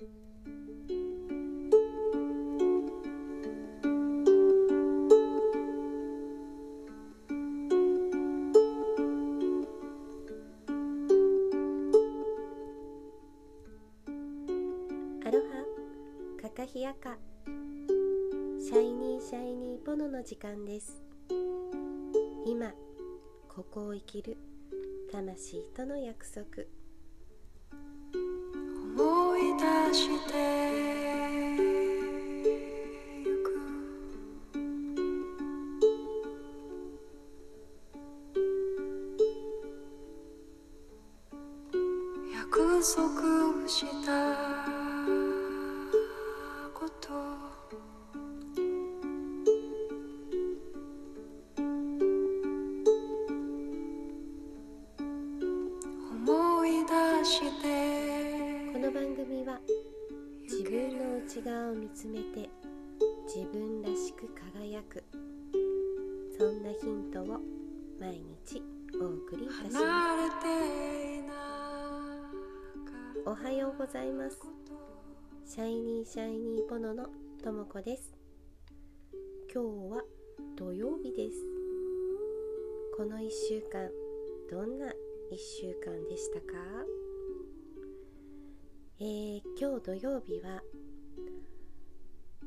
アロハカカヒヤカ。シャイニーシャイニーポノの時間です。今ここを生きる魂との約束。いく。そんなヒントを毎日お送りいたします。おはようございます。シャイニーシャイニーポノのともこです。今日は土曜日です。この1週間どんな1週間でしたか？えー、今日土曜日は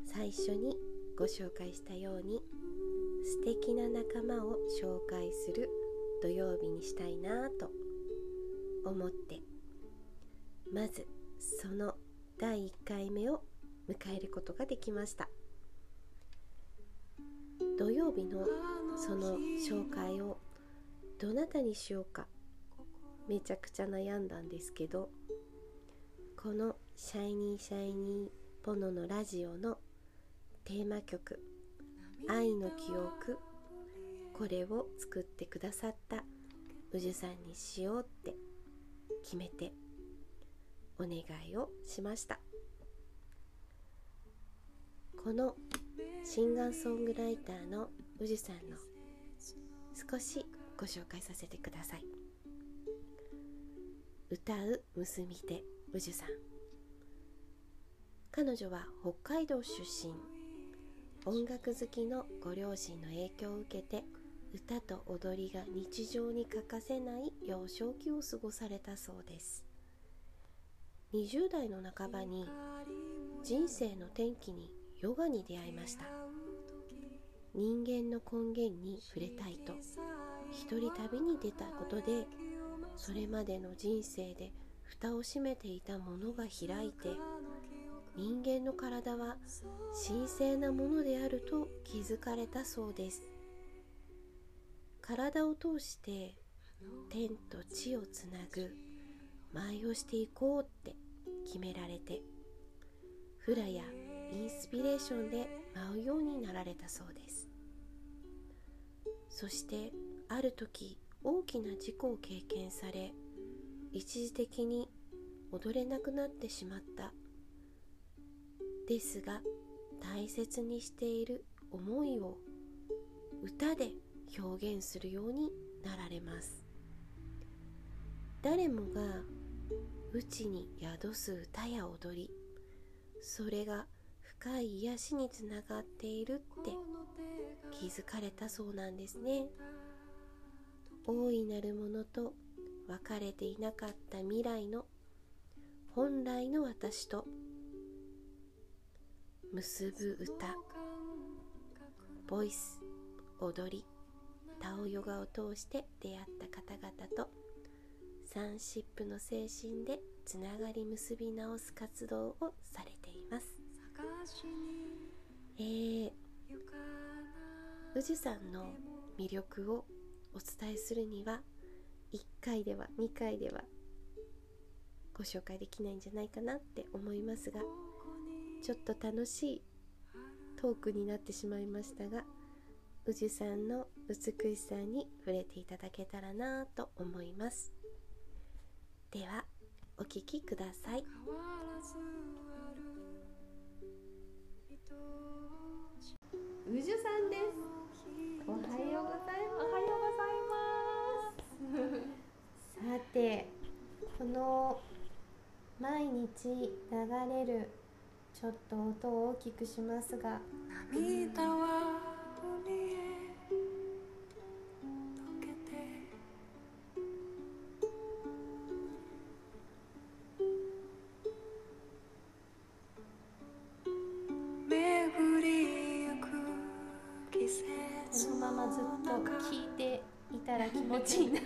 最初にご紹介したように素敵な仲間を紹介する土曜日にしたいなと思ってまずその第1回目を迎えることができました。土曜日のその紹介をどなたにしようかめちゃくちゃ悩んだんですけどこの「シャイニーシャイニーポノのラジオ」のテーマ曲「愛の記憶」これを作ってくださった宇治さんにしようって決めてお願いをしました。このシンガーソングライターの宇治さんの少しご紹介させてください。歌う結び手宇治さん。彼女は北海道出身音楽好きのご両親の影響を受けて歌と踊りが日常に欠かせない幼少期を過ごされたそうです。20代の半ばに人生の転機にヨガに出会いました。人間の根源に触れたいと一人旅に出たことでそれまでの人生で蓋を閉めていたものが開いて人間の体は神聖なものであると気づかれたそうです。体を通して天と地をつなぐ舞をしていこうって決められてフラやインスピレーションで舞うようになられたそうです。そしてある時大きな事故を経験され一時的に踊れなくなってしまったですが大切にしている思いを歌で表現するようになられます。誰もが内に宿す歌や踊りそれが深い癒しにつながっているって気づかれたそうなんですね。大いなるものと別れていなかった未来の本来の私と結ぶ歌。ボイス踊りタオヨガを通して出会った方々とサンシップの精神でつながり結び直す活動をされています。えー、宇治さんの魅力をお伝えするには1回では2回ではご紹介できないんじゃないかなって思いますがちょっと楽しいトークになってしまいましたが宇治さんの美しさに触れていただけたらなと思います。ではお聴きください。宇治さんですおはようございます。おはようございます。さてこの毎日流れるちょっと音を大きくしますが。涙は海へ溶けて。巡りゆく季節このままずっと聞いていたら気持ちいいな。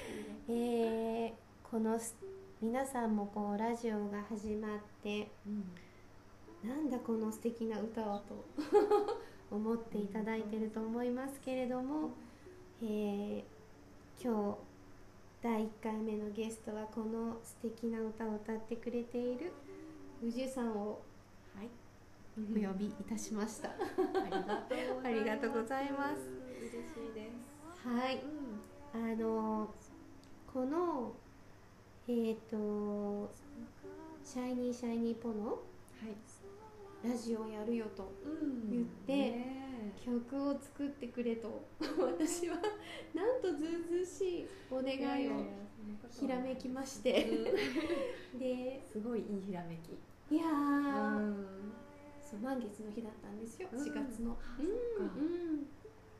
えー、このす皆さんもこうラジオが始まってなんだこの素敵な歌はと 思っていただいてると思いますけれども、えー今日第1回目のゲストはこの素敵な歌を歌ってくれている宇治さんをはい、お呼びいたしました。ありがとうございます。嬉しいです。はい、うん、あのこのえっ、とシャイニーシャイニーポのはい、ラジオやるよとうん。言ってね曲を作ってくれと。私はなんとずうずうしいお願いをひらめきまして。ですごいいいひらめき。いやそう満月の日だったんですよ。うん。4月の、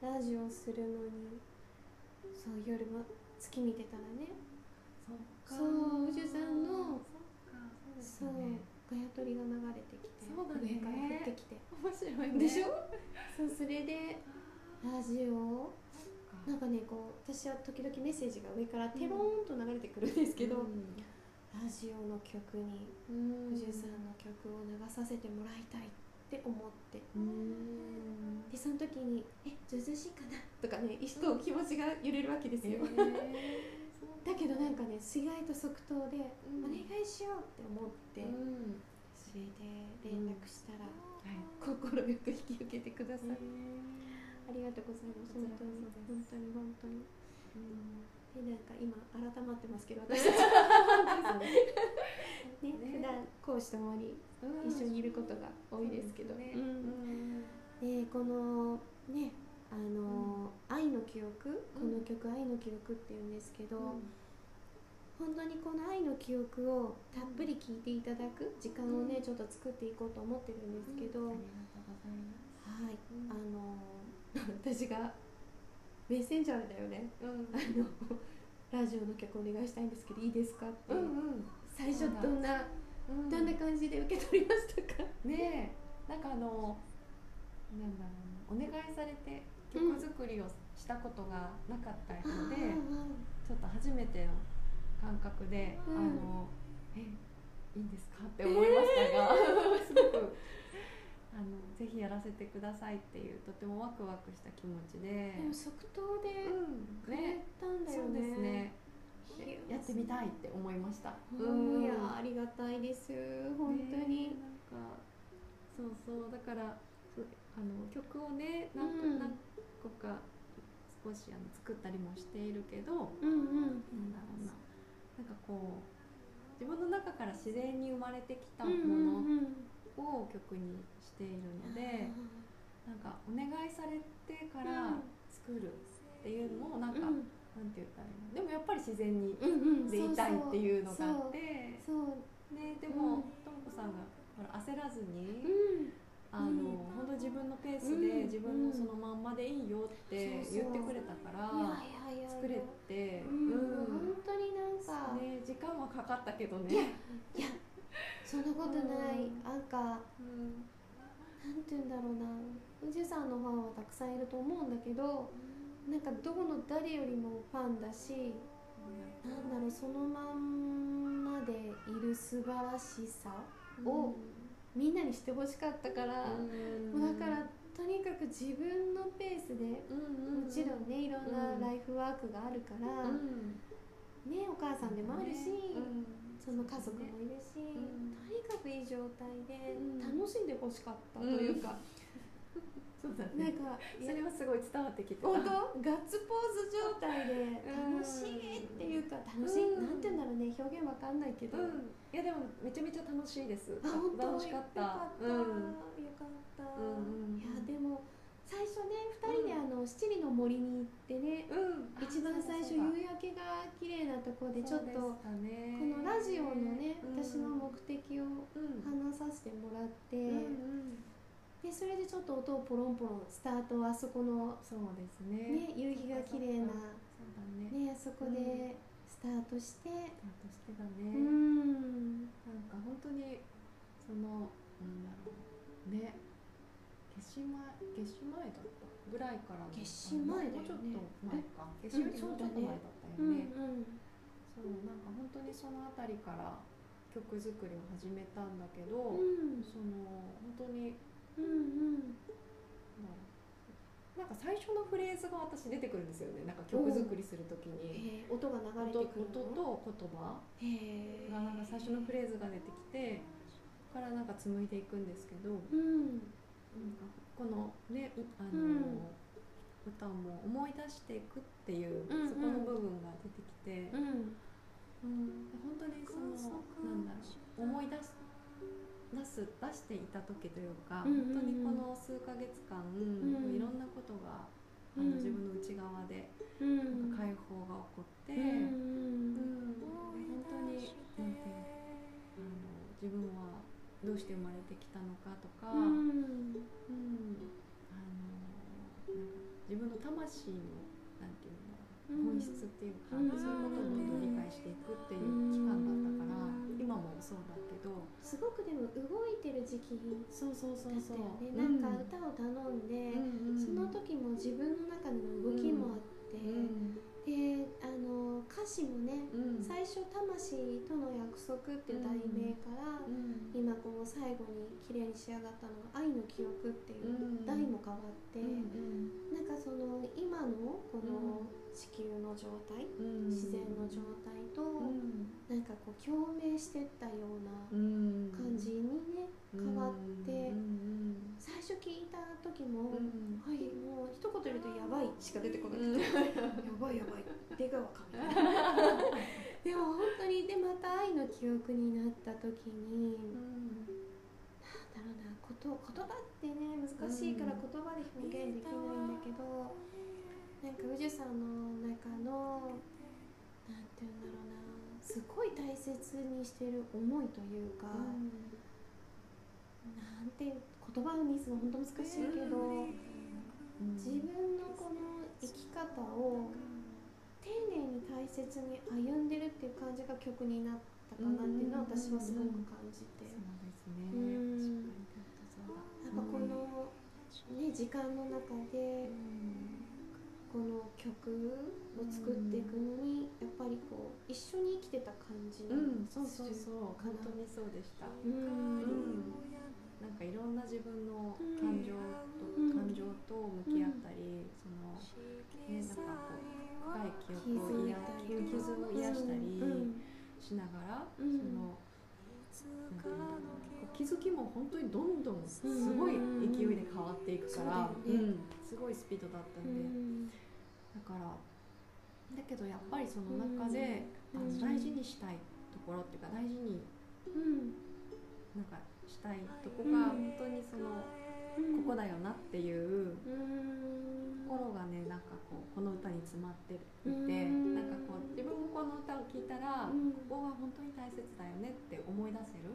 ラジオするのに。そう夜も月見てたらね。そう宇治さんのそうね。ガヤ鳥が流れてきてそうだね上から降ってきて面白いね。でしょ？そうそれでラジオなんかねこう私は時々メッセージが上からテローンと流れてくるんですけど、ラジオの曲にうん、宇治さんの曲を流させてもらいたいって思って。うん。でその時に「えずうずうしいかな?」とかね一度気持ちが揺れるわけですよ、えー。だけどなんかね意外と即答で「うん。お願いしよう」って思って、うん、それで連絡したらはい。快く引き受けてください、えありがとうございます。本当に本当に本当に。ーうん。でなんか今改まってますけど 私。たちね。ね普段講師ともに一緒にいることが多いですけど、ね。うん。うん。でこのねあの、愛の記憶？この曲「愛の記憶」っていうんですけど、本当にこの愛の記憶をたっぷり聞いていただく時間をね、うん。ちょっと作っていこうと思ってるんですけど、ありがとうございます。はい、うん。あの 私がメッセンジャーでだよね。うんあのラジオの曲お願いしたいんですけどいいですかって、うん最初どんなうんどんな感じで受け取りましたか、ねえ。なんかあのなんだろうな。お願いされて曲作りをしたことがなかったので、ちょっと初めての感覚で、うん。あのえいいんですかって思いましたが すごくあのぜひやらせてくださいっていうとてもワクワクした気持ちで、でも即答でうん。くれたんだよね、ですね。いややってみたいって思いました。うん。いやありがたいです。本当に、ね。なんかそうそう。だからあの曲をね何とうん。何個か少しあの作ったりもしているけど、うんうん。なんだろうななんかこう自分の中から自然に生まれてきたもうんのを曲にしているので、なんかお願いされてから作るっていうのもなんか、うん。なんていいの？でもやっぱり自然にでいたいっていうのがあって。そうねでうん。もともこさんが焦らずに、うんあのうん本当自分のペースうん。で自分のそのまんまでいいよって言ってくれたから、いやいやいや作れて、うん、うん。本当になんか、ね時間はかかったけどね。いやそんなことない、うん。なんかうんなんて言うんだろうな。宇治さんのファンはたくさんいると思うんだけどなんかどこの誰よりもファンだしなんだろうそのまんまでいる素晴らしさをみんなにしてほしかったから、うん。もうだからとにかく自分のペースでうんうんもちろんねいろんなライフワークがあるから、うん。ねお母さんでもあるし、うん。その家族もいるし、うん。とにかくいい状態でうん。楽しんでほしかったというか、そうだね。なんかそれはすごい伝わってきてた本当？ガッツポーズ状態で楽しいっていうか楽しい、うん。なんて言うんだろうね。表現わかんないけど、うん。いやでもめちゃめちゃ楽しいです。あ本当？楽しかった。よかった、うん。よかった、うんうんいやでも最初ね2人であの七里の森に行ってね、うん。一番最初夕焼けが綺麗なところでちょっとここのラジオのね、うん。私の目的わせてもらって、うんうんでそれでちょっと音をポロンポロンスタートあそこのそうですね。ね夕日が綺麗なそうだねねあそこでスタートして。スタートしてたうね、ん。なんか本当にそのなんだろうね。夏至前夏至前だったぐらいからの夏至前だよね。もうちょっと前か。夏至よりちょっと前だったようんね、うん。そうなんか本当にそのあたりから曲作りを始めたんだけど、うん。その本当にうんなん。なんか最初のフレーズが私出てくるんですよね。なんか曲作りするときうん。にへえ音が流音れてくる音のと言葉。がなんか最初のフレーズが出てきてそこからなんか紡いでいくんですけどうん。このねいあの、うん。歌も思い出していくっていう、うんうん。そこの部分が出てきて、うん。本当にそのなんだろう。思い出す出す出していた時というか、うんうんうん。本当にこの数ヶ月間、ん。いろんなことがあうん。の自分の内側でうん。なんか解放が起こって、うんうん本当になんていうあの自分はどうして生まれてきたのかとか、うん。うんあのなんか自分の魂のなんていうんだろううん本質っていうか、うん。そういうことをどんどん理解していくっていう期間だったから、うん今もそうだけどすごくでも動いてる時期そうそうそうだったそうよね。なんか歌を頼んで、うんうんその時も自分の中での動きもあって、うんであの歌詞もね、うん。最初「魂との約束」っていう題名から、うん今この最後に綺麗に仕上がったのが「愛の記憶」っていううん題も変わって、うんなんかその今のこの地球の状態、うん。自然の状態と、うん。なんかこう共鳴してったようなうん感じにね、変わってうん最初聞いた時も、うん。はいもう一言言うと「やばい」しか出てこなくて、うんやばいやばい。出川かみたいな。でも本当にでまた愛の記憶になった時に、なんだろうなこと言葉ってね難しいから言葉で表現できないんだけど、なんか宇治さんの中のなんて言うんだろうなすごい大切にしてる思いというか、なんて言葉にするの本当難しいけど、自分のこの生き方を丁寧に大切に歩んでるっていう感じが曲になったかなっていうのは私はすごく感じて、ん。やっぱこの、ね、時間の中でこの曲を作っていくのにやっぱりこう一緒に生きてた感じうん、がそうそうそう。本当にそうでしたうん。なんかいろんな自分の感情と、うん。感情と向き合ったり、そのねなんかこう深い記憶を癒傷を癒したりうん。しながら、うん。そ気づきも本当にどんどんすごい勢いで変わっていくから、すごいスピードだったんで、うん。だからだけどやっぱりその中で、うん。あの大事にしたいところっていうか大事にうん。なんかしたいとこがうん。本当にその、うんここだよなっていううん。ところがねなんかこうこの歌に詰まっていて、うん。なんかこう自分もこの歌を聴いたら、うん。ここが本当に大切だよねって思い出せる、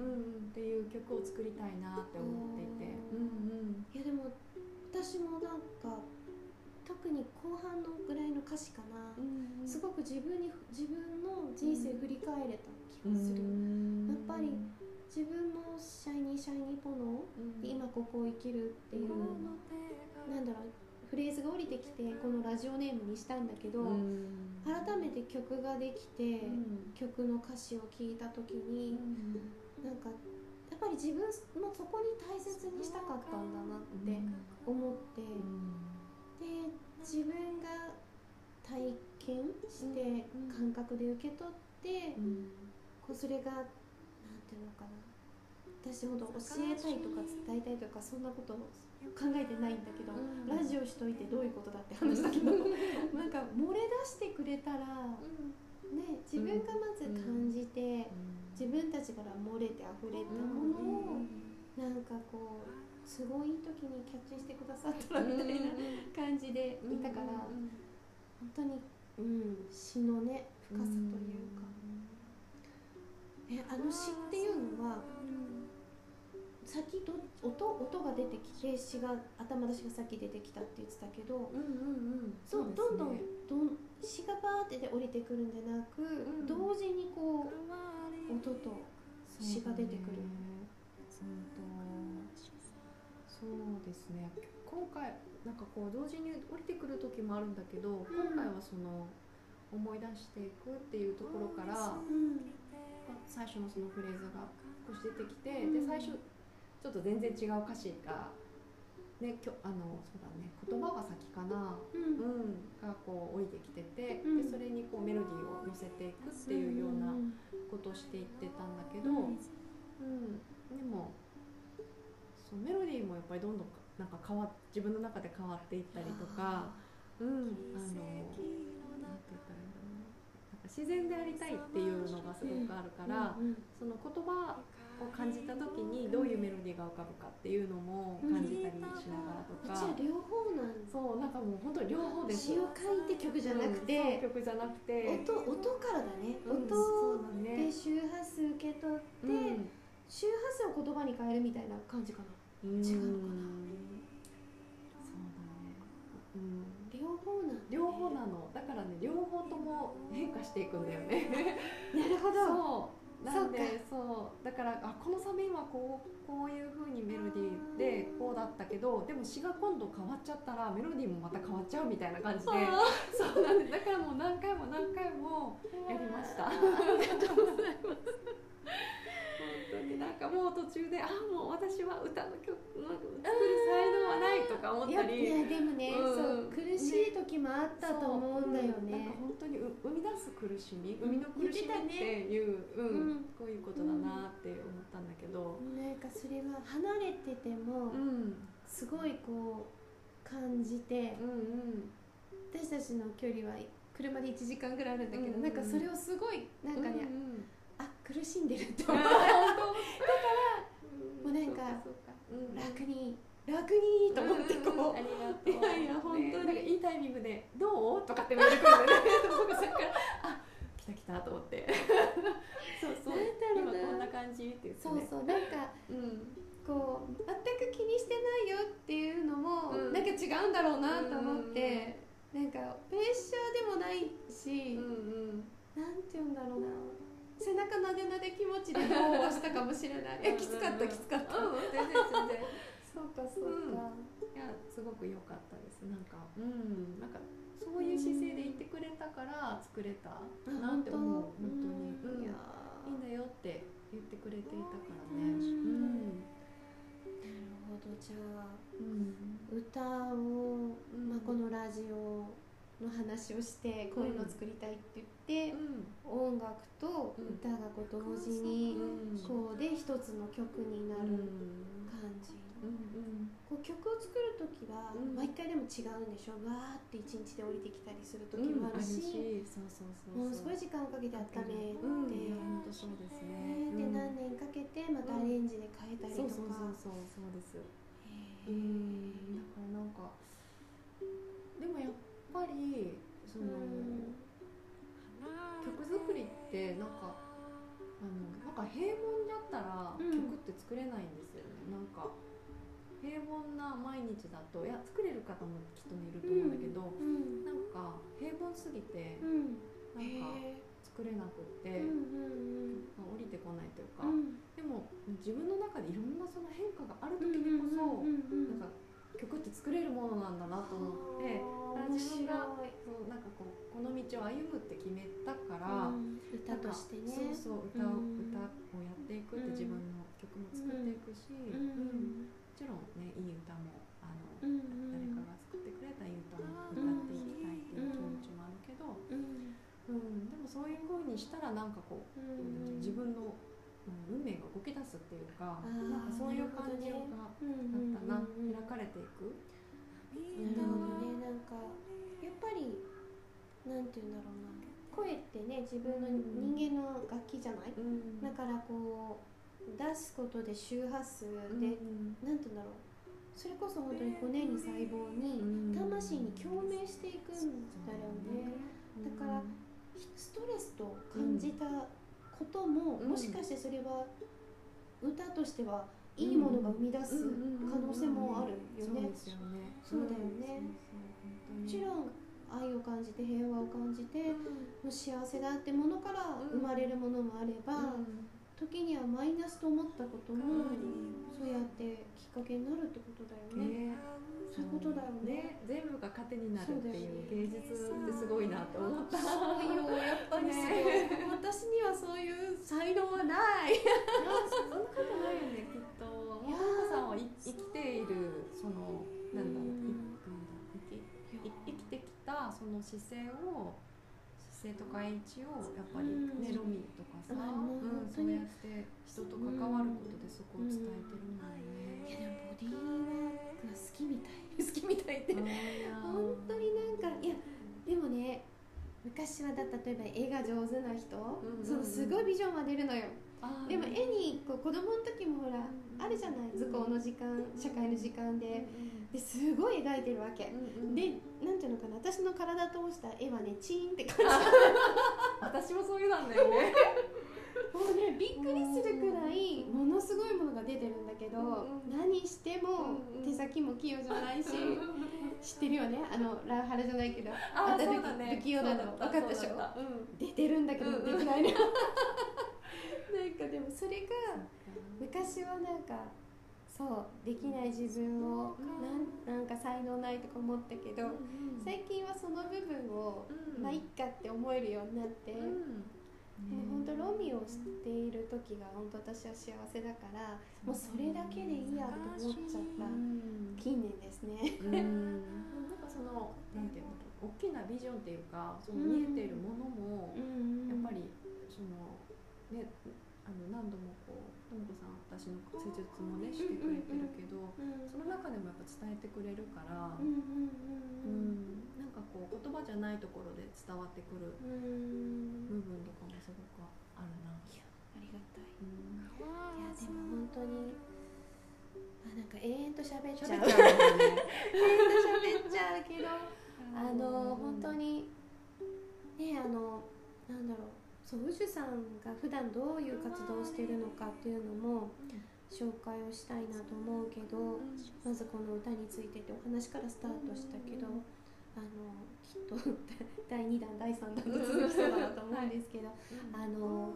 っていう曲を作りたいなって思っていて、うんうん。いやでも私もなんか特に後半のぐらいの歌詞かな、うんすごく自分に自分の人生振り返れた気がする、うん。やっぱり自分もシャイニーシャイニーポノうん。で今ここを生きるっていう、なんだろうフレーズが降りてきてこのラジオネームにしたんだけど、うん。改めて曲ができて、うん。曲の歌詞を聞いた時に、なんかやっぱり自分もそこに大切にしたかったんだなって思って、で自分が体験してうん感覚で受け取って、こうそれがなんていうのかな私ほど教えたいとか伝えたいとかそんなことを考えてないんだけど、うん。ラジオしといてどういうことだって話だけど なんか漏れ出してくれたら、ね、自分がまず感じて、自分たちから漏れて溢れたものを、なんかこうすごいいい時にキャッチしてくださったらみたいな感じでいたから、本当に、うん、詩のね深さというか、えあの詩っていうのは先ど音音が出てきて詩が頭出しが先出てきたって言ってたけど、うんうんうん。どどんどんねどん詩がバーってで降りてくるんじゃなく、ん。同時にこう音と詩が出てくる。うんと。そうですね。今回なんかこう同時に降りてくる時もあるんだけど、今回はその思い出していくっていうところから、うん。最初のそのフレーズが少し出てきて、うん。で最初ちょっと全然違う歌詞がねきょあのそうだね言葉が先かな、うん。うん、がこう降りてきてて、うん。でそれにこうメロディーを乗せていくっていうようなことをしていってたんだけど、うんうん、でもそうメロディーもやっぱりどんどんなんか変わっ自分の中で変わっていったりとか、うん、あのなんて言ったらいいんだろう自然でありたいっていうのがすごくあるから、うん。その言葉を感じた時にどういうメロディーが浮かぶかっていうのも感じたりしながらとうか、ちは両方なんそうなんかもう本当に両方です詩を書いて曲じゃなくて、曲じゃなくて音音からだね、うん音で周波数受け取って、うん。周波数を言葉に変えるみたいな感じかな。うん。違うのかな。そうだね、うん、両方なんだね、両方なの。だからね両方とも変化していくんだよね。なるほど。そうなんでそうだからあこのサビはこうこういう風にメロディーでこうだったけどでも詩が今度変わっちゃったらメロディーもまた変わっちゃうみたいな感じで。あそうなんです。だからもう何回も何回もやりました。ありがとうございます本当になんかもう途中であもう私は歌の曲の作る才能はないとか思ったり。いやでもね、うん。そう苦しい時もあったと思うんだよそうなんかね。本当にう生み出す苦しみうん。生みの苦しみっていう、うん。うん。こういうことだなって思ったんだけど、なんかそれは離れててもうん、すごいこう感じてうんうん。私たちの距離は車で1時間ぐらいあるんだけど、うんうんなんかそれをすごいなんかね、うんうん。あ苦しんでるってあ思うなんかそうかそうか。うん。う楽に楽にと思ってこう、んんありがとう。いやいや本当に。ねなんかいいタイミングで「どう?」とかってメール来るんだよね僕それから「あ来た来た」と思って。そうそう。今こんな感じって言ってそうねそう。なんかうん。こう全く気にしてないよっていうのも、うん。なんか違うんだろうなと思って、なんかプレッシャーでもないし、うんうん。なんて言うんだろうな背中なでなで気持ちでもうしたかもしれない。いやきつかったきつかった、うん全然全然。そうかそうか、いやすごく良かったです。なんかうん。なんかそういう姿勢でいてくれたから作れたなって思う本当に、うん、いいやいんだよって言ってくれていたからね。うん。うん。なるほど。じゃあうん。歌を、まあ、このラジオの話をしてこういうのを作りたいって言って、音楽と歌がこう同時にうん。こうで一つの曲になる感じ、うんこう曲を作る時はうん。毎回でも違うんでしょわーって一日で降りてきたりするうん時もあるし、そうそうそうもうすごい時間をかけて温めて、本当そうですねでうん。何年かけてまたアレンジで変えたりとか、そうそうそうそうです。へー。うん。だからなんかでもやっぱりその、うん。曲作りってなんかあのなんか平凡だったらうん。曲って作れないんですよね、なんか平凡な毎日だといや作れる方もきっとねいると思うんだけど、うん。なんか平凡すぎてうん。なんかへ作れなくって、まあ降りてこないというか、うん。うんでも自分の中でいろんなその変化がある時にこそ、うんうんうん。なんか曲って作れるものなんだなと思って、自分が面そうなんかこうこの道を歩むって決めたから、うん歌としてね。そうそう歌を、うん。歌をやっていくってうん。自分の曲も作っていくし、ううん。んもちろんねいい歌もあの、うん誰かが作ってくれたいい歌も歌っていきたいっていう気持ちもあるけど、うん。うんでもそういう風にしたらなんかこう、うん自分の、うん運命が動き出すっていうかなんかそういう感じがあうんったな、うんうん開かれていく。なるほどね。なんかやっぱりなんて言うんだろうな。声ってね自分の人間の楽器じゃない、うん。だからこう出すことで周波数で、うんなんて言うんだろう。それこそ本当に骨に細胞にうん。魂に共鳴していくんだよね、だからストレスと感じたことも、うん。もしかしてそれは歌としてはいいものが生み出す可能性もあるよね。そうですよね。そうだよね。もちろん愛を感じて平和を感じてもう幸せだってものから生まれるものもあれば、時にはマイナスと思ったこともそうやってきっかけになるってことだよね。ね。そういうことだよね。全部が糧になるっていう芸術ってすごいなって思った。そうよやっぱりすごい、私にはそういう才能はない。そんなことないよねきっと。いやーマコさんはい生きているそのなんだろう、生きい生きてきたその姿勢を姿勢とか英知をやっぱりね、うん。ロミとかさ、うんうん、そうやって人と関わることでそこを伝えてるんだよね。いやでもボディーワークが好きみたい好きみたいってうん本当になんかいやでもね昔はだ例えば絵が上手な人、うんうんそのすごいビジョンが出るのよ。でも絵にこう子供の時もほらあるじゃない図工の時間社会の時間で。ですごい描いてるわけ。でなんていうのかな私の体通した絵はねチーンって感じ。私もそういうなんだよね。もうねびっくりするくらいものすごいものが出てるんだけど、何しても手先も器用じゃないし、知ってるよね？あのラウハラじゃないけどあたそうだね。不器用なの。分かったでしょ？出てるんだけどうんできないの、なんかでもそれが昔はなんかそうできない自分をなんなんか才能ないとか思ったけど最近はその部分をまあいっかって思えるようになって、もう本当ロミオを知っている時が本当私は幸せだからもうそれだけでいいやって思っちゃった近年ですね。うん。なんかそのなんていうんだろう大きなビジョンっていうかその見えているものもやっぱりそのねあの何度もこうともこさん私の施術もねしてくれてるけどその中でもやっぱ伝えてくれるからうんかこう言葉じゃないところで伝わってくるうん。うん部分とかもすごくあるな。ありがたい。うん。いやでも本当にあなんか永遠と喋っちゃう。永遠と喋っちゃうけど、あの本当にねあのなんだろう。そう宇宙さんが普段どういう活動をしているのかっていうのも紹介をしたいなと思うけど、まずこの歌についてってお話からスタートしたけど、あのきっと第2弾第3弾と続きそうだなと思うんですけど、あの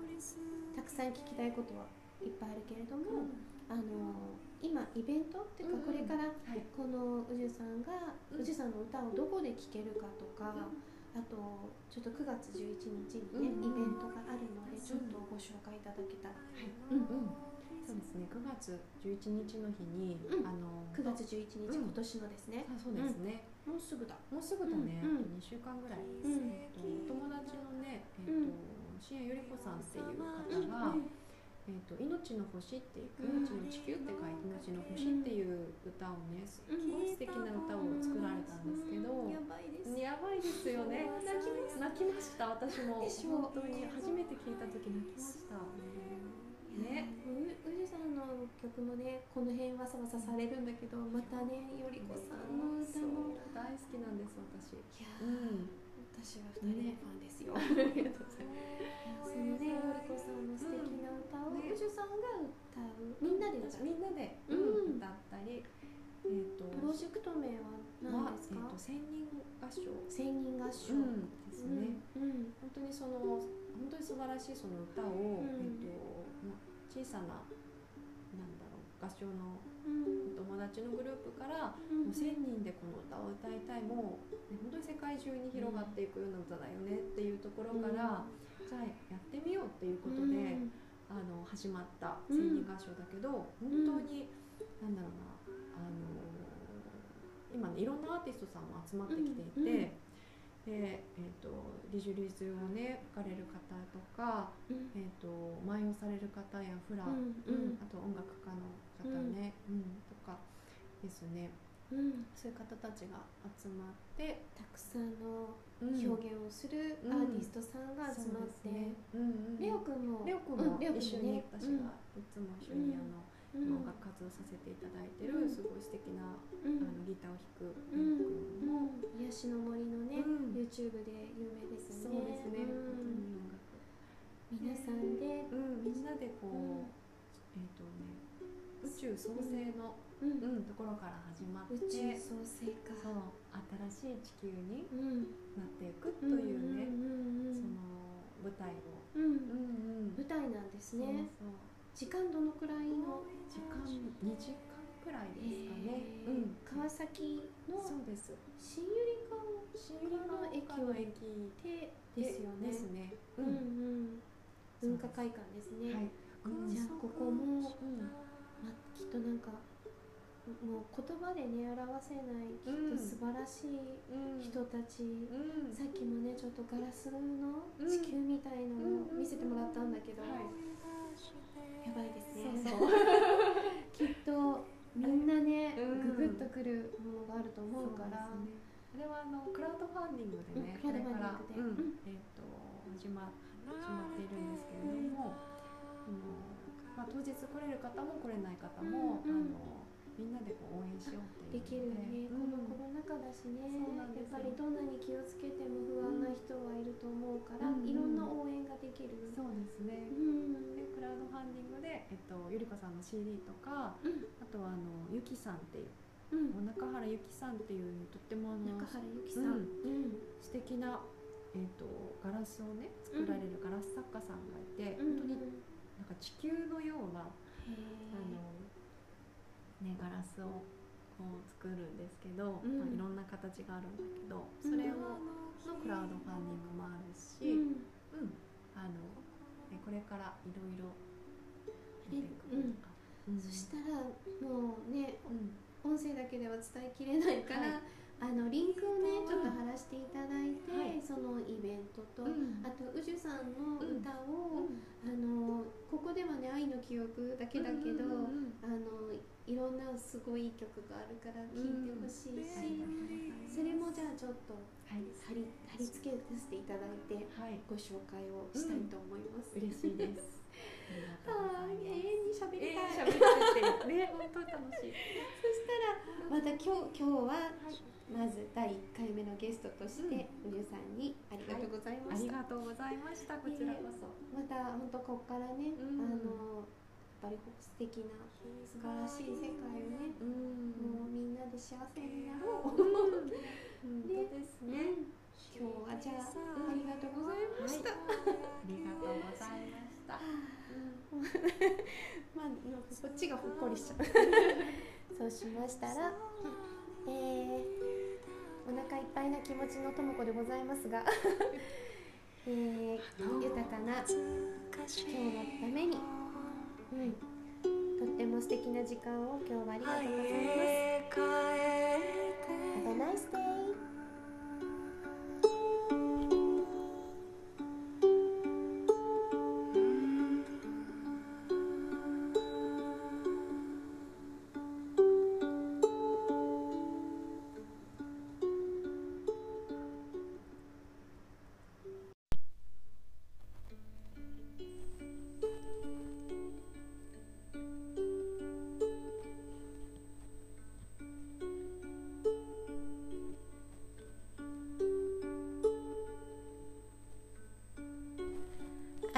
たくさん聞きたいことはいっぱいあるけれども、あの今イベントっていうかうんこれからはい。この宇治さんがうん。宇治さんの歌をどこで聴けるかとか、あとちょっと9月11日にね、うん。イベントがあるのでちょっとご紹介いただけたら、うんうん、そうですね。9月11日の日に、うん。あの9月11日、うん。今年のですね。あそうですね。もうすぐだもうすぐだね。うんうんあと2週間ぐらい。うんえっとお友達のね、えっ、うんと新谷由里子さんっていう方が、えっ、と命の星っていううん命の地球って書いて命の星っていう歌をね、すっごい素敵な歌を作られたんですけど。やばいですやばいですよね。泣きます泣きました。私も本当に初めて聞いた時泣きました。ね。う宇治さんの曲もねこの辺わさわさされるんだけどまたねよりこさんの歌も。大好きなんです私。いやー、うん。私は二人のファンですよ、ありがとうございます。そのねよりこさんの素敵な歌をうんね。宇治さんが歌う。みんなで歌う。みんなで、うん。歌ったり、えっ、とプロジェクト名は何ですか？はえっ、と千人合唱。千人合唱、うん。ですね。うん。本当にその本当に素晴らしいその歌を、うん。えっ、とま小さななんだろう合唱のうん。お友達のグループからうん。もう1000人でこの歌を歌いたいもう、ね、本当に世界中に広がっていくような歌だよねっていうところから、じゃあやってみようっていうことで、あの始まった千人合唱だけど、本当に、なんだろうなあの今ねいろんなアーティストさんも集まってきていて。うんうんでえー、とリジュリズをね吹かれる方とか、うん。えー、と舞をされる方やフラ、うんうん。あと音楽家の方ね、うん。とかですね。うん。そういう方たちが集まって、たくさんのうん。表現をするアーティストさんが集まって、そうんうんレオくんもレオ君も一緒に、私がいつも一緒にあの、うん。音楽活動させていただいてる、うん。すごい素敵な、うん。あのギターを弾くうレオん君も、うん。癒しの森のね、うん。YouTube で有名ですそうねですね、皆さんで、うん、みんなでこう、うん。えっ、とね宇宙宙創生の、うん。うんところから始まって宇宙創生か。新しい地球にうん。なっていくというね、その舞台を、うん。うんうん。舞台なんですそうねそう時間どのくらいの時間2時間くらいですかね、えーうん。川崎のそうです。新百合ヶ新百合ヶ丘の駅丘ですよね。ですね、うんうん。文化会館ですね、はい、うん。じゃあここも、うん。まきっとなんかもう言葉でね表せないきっうんと素晴らしいうん人たち、うん。さっきもねちょっとガラスのうん。地球みたいのを見せてもらったんだけど、はいやばいですね。きっとみんなね、うんググッとくるものがあると思うから。そね。あれはあのクラウドファンディングでね、うんクラウドファンディングで。これからうんえっ、と始ま始まっているんですけれども、あのまあ当日来れる方も来れない方も、うんうん。あのみんなでこう応援しようってでいうきるね、うん。このコロナ禍だしね。やっぱりどんなに気をつけても不安な人はいると思うから、うん。いろんな応援ができる、そうですね。う。ん。でクラウドファンディングで、えっと、ゆりかさんの CD とか、うん。あとはあのゆきさんっていううん。中原ゆきさんっていうとってもあの中原由紀さん、うん。素敵な、えっとガラスをね作られるガラス作家さんがいて、うん。本当になんか地球のようなへあの、ね、ガラスをこう作るんですけど、うん。まあ、いろんな形があるんだけどそれをのクラウドファンディングもあるし、えうん。うんあのね、これからいろいろ出てくるとか、うん。そしたらもうねうん音声だけでは伝えきれないから、あのリンクをねちょっと貼らせていただいて、はい。そのイベントと、うん。あと宇宙さんの歌を、うん。あのここではね「愛の記憶」だけだけど、うんうんうんあのいろんなすごいいい曲があるから聴いてほしいし、うん。それもじゃあちょっとはい、貼り貼り付けさせていただいてはい、ご紹介をしたいと思います。嬉しいです。あー永遠に喋りたい、えー、喋ってるね、本当に楽しい。そしたらまた今日今日はまず第1回目のゲストとして、うりゅうさんにありがとうございまありした。がとうございました。こちらこそ。また本当ここからね、うんあのやっぱり素敵な素晴らしい世界をね、うんもうみんなで幸せになろう。本当ですね。今日はじゃあ、ありがとうございました。ありがとうございました。まあ、こっちがほっこりしちゃう。そうしましたら、えー、お腹いっぱいな気持ちのともこでございますが、えー、豊かな今日のために、うん、とっても素敵な時間を今日はありがとうございます。Have a nice day!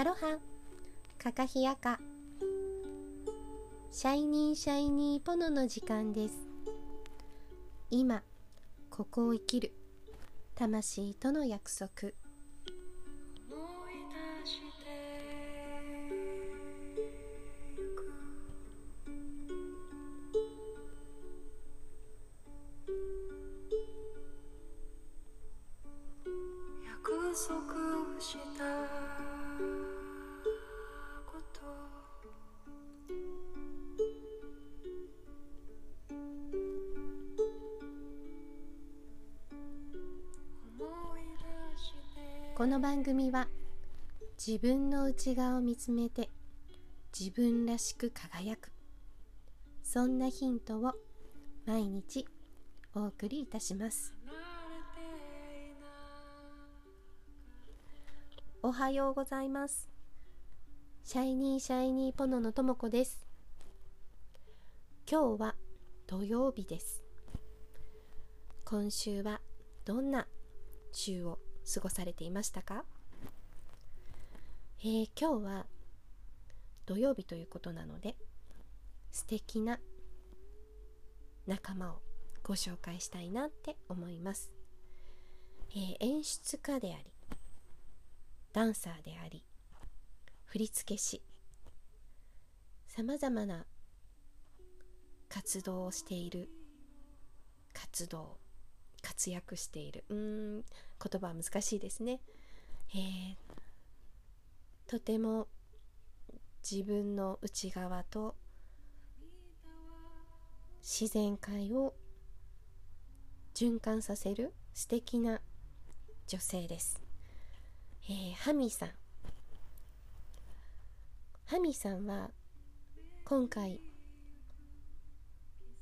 ロハカカヒヤカ。シャイニーシャイニーポノの時間です。今ここを生きる。魂との約束。の番組は自分の内側を見つめて自分らしく輝くそんなヒントを毎日お送りいたします。おはようございます。シャイニーシャイニーポノのともこです。今日は土曜日です。今週はどんな週を過ごされていましたか？えー今日は土曜日ということなので素敵な仲間をご紹介したいなって思います、えー演出家でありダンサーであり振付師さまざまな活動をしている活動活躍している。うん言葉は難しいですね、えーとても自分の内側と自然界を循環させる素敵な女性です、えーハミさん。ハミさんは今回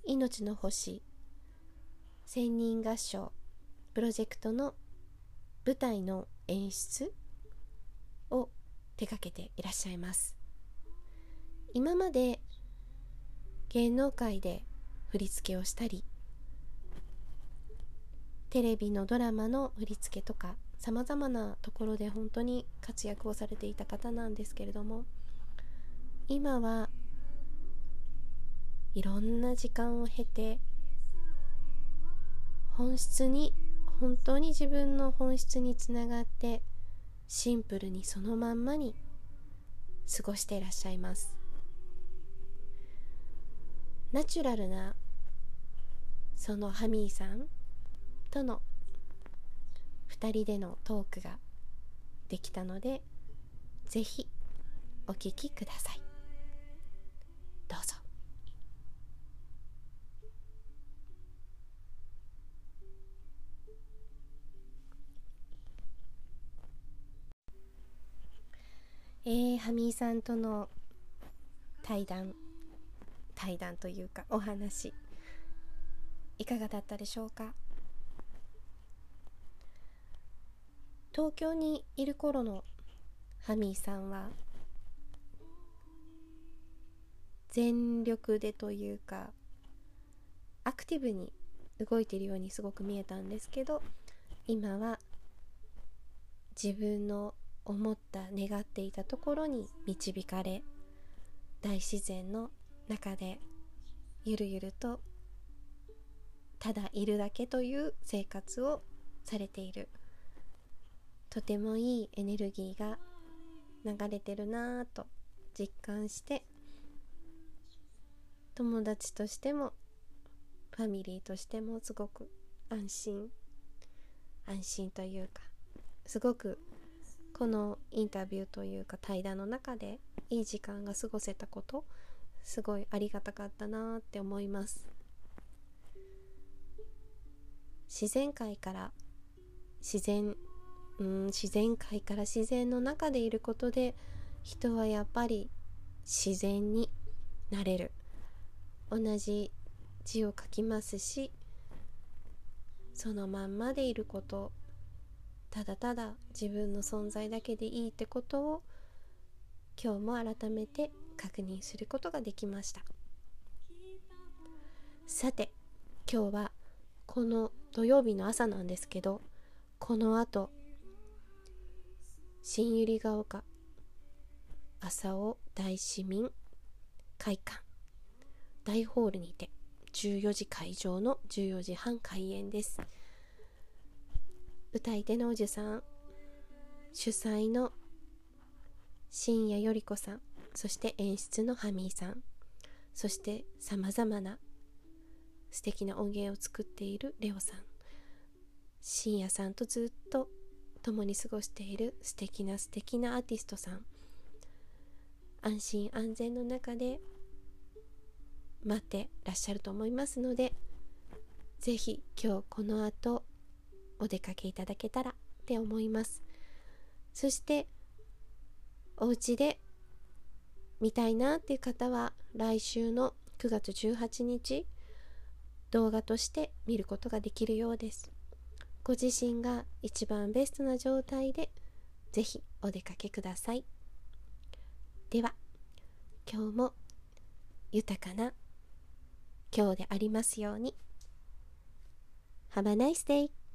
命の星千人合唱プロジェクトの舞台の演出を手掛けていらっしゃいます。今まで芸能界で振り付けをしたりテレビのドラマの振り付けとかさまざまなところで本当に活躍をされていた方なんですけれども今はいろんな時間を経て本質に本当に自分の本質につながってシンプルにそのまんまに過ごしていらっしゃいます。ナチュラルなそのハミーさんとの2人でのトークができたのでぜひお聞きください。ハミーさんとの対談対談というかお話いかがだったでしょうか？東京にいる頃のハミーさんは全力でというかアクティブに動いているようにすごく見えたんですけど今は自分の思った願っていたところに導かれ大自然の中でゆるゆるとただいるだけという生活をされている。とてもいいエネルギーが流れてるなぁと実感して友達としてもファミリーとしてもすごく安心。安心というかすごくこのインタビューというか対談の中でいい時間が過ごせたことすごいありがたかったなって思います。自然界から自然うん自然界から自然の中でいることで人はやっぱり自然になれる。同じ字を書きますしそのまんまでいることただただ自分の存在だけでいいってことを今日も改めて確認することができました。さて今日はこの土曜日の朝なんですけどこのあと新百合ヶ丘朝尾大市民会館大ホールにて14時会場の14時半開演です。歌い手のおじさん。主催の深夜より子さん。そして演出のハミーさん。そしてさまざまな素敵な音源を作っているレオさん。深夜さんとずっと共に過ごしている素敵な素敵なアーティストさん。安心安全の中で待ってらっしゃると思いますのでぜひ今日この後お出かけいただけたらって思います。そしてお家で見たいなっていう方は来週の9月18日動画として見ることができるようです。ご自身が一番ベストな状態でぜひお出かけください。では今日も豊かな今日でありますように。Have a nice day!